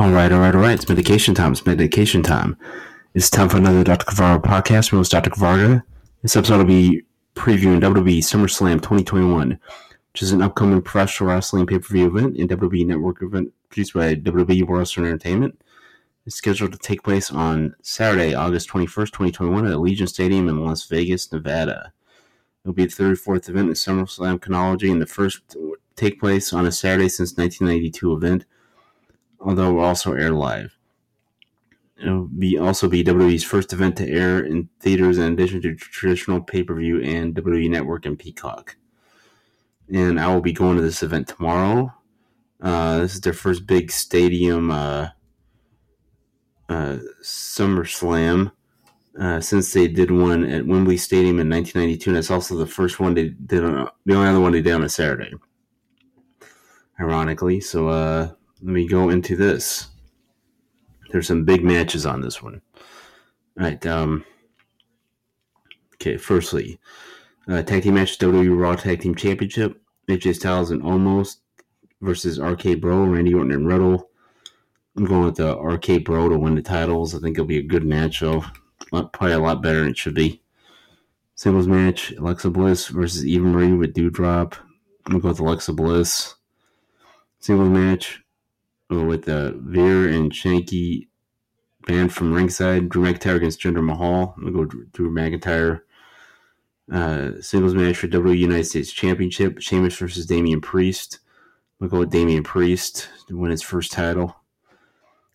All right, all right, all right. It's medication time. It's medication time. It's time for another Dr. Kavarga podcast. My name is Dr. Kavarga. This episode will be previewing WWE SummerSlam 2021, which is an upcoming professional wrestling pay per view event and WWE Network event produced by WWE World Wrestling Entertainment. It's scheduled to take place on Saturday, August 21st, 2021, at Allegiant Stadium in Las Vegas, Nevada. It'll be the 34th event in SummerSlam chronology and the first to take place on a Saturday since 1992 event although will also air live. It'll be also be WWE's first event to air in theaters in addition to traditional pay per view and WWE Network and Peacock. And I will be going to this event tomorrow. Uh, this is their first big stadium uh, uh, SummerSlam uh, since they did one at Wembley Stadium in 1992, and it's also the first one they did. On, the only other one they did on a Saturday, ironically. So uh, let me go into this. There's some big matches on this one. All right. Um, okay. Firstly, uh, tag team match WWE Raw Tag Team Championship. AJ Styles and Omos versus RK Bro, Randy Orton and Riddle. I'm going with the RK Bro to win the titles. I think it'll be a good match, though. Probably a lot better than it should be. Singles match: Alexa Bliss versus Eva Marie with Doudrop. I'm gonna go with Alexa Bliss. Singles match: with uh, Veer and Shanky banned from ringside. Drew McIntyre against Jinder Mahal. I'm going to go Drew McIntyre. Uh, singles match for WWE United States Championship. Sheamus versus Damian Priest. We'll go with Damian Priest to win his first title.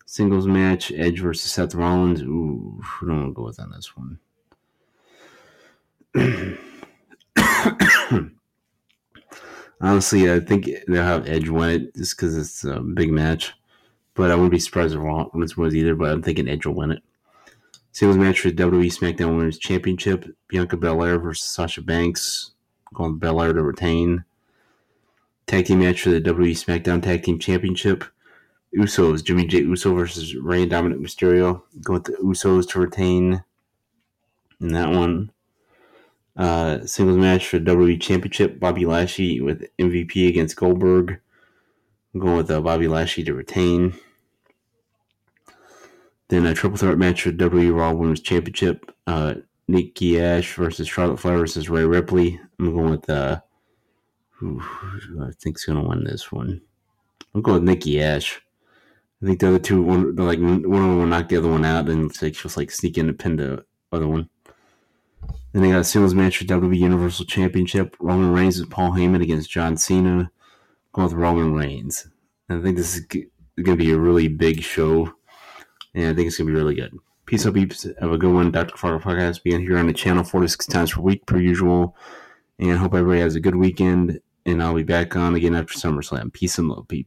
Singles match, Edge versus Seth Rollins. Ooh, I don't want to go with on this one. Honestly, I think they'll have Edge win it just because it's a big match. But I wouldn't be surprised if Rollins wins either. But I'm thinking Edge will win it. Singles match for the WWE SmackDown Women's Championship: Bianca Belair versus Sasha Banks. Going Belair to retain. Tag team match for the WWE SmackDown Tag Team Championship: Usos Jimmy Jey Uso versus Rey Dominik Mysterio. Going with the Usos to retain in that one. Uh, singles match for WWE Championship: Bobby Lashley with MVP against Goldberg. I'm going with uh, Bobby Lashley to retain. Then a triple threat match for WWE Raw Women's Championship: uh, Nikki Ash versus Charlotte Flair versus Rhea Ripley. I'm going with uh, who, I think's going to win this one. I'm going with Nikki Ash. I think the other two, one like one of them will knock the other one out, and it's like just like sneak in to pin the other one. Then they got a singles match for WWE Universal Championship. Roman Reigns with Paul Heyman against John Cena. Going with Roman Reigns. And I think this is going to be a really big show. And I think it's going to be really good. Peace out, peeps. Have a good one. Dr. Fargo Podcast being here on the channel four to six times per week, per usual. And hope everybody has a good weekend. And I'll be back on again after SummerSlam. Peace and love, peeps.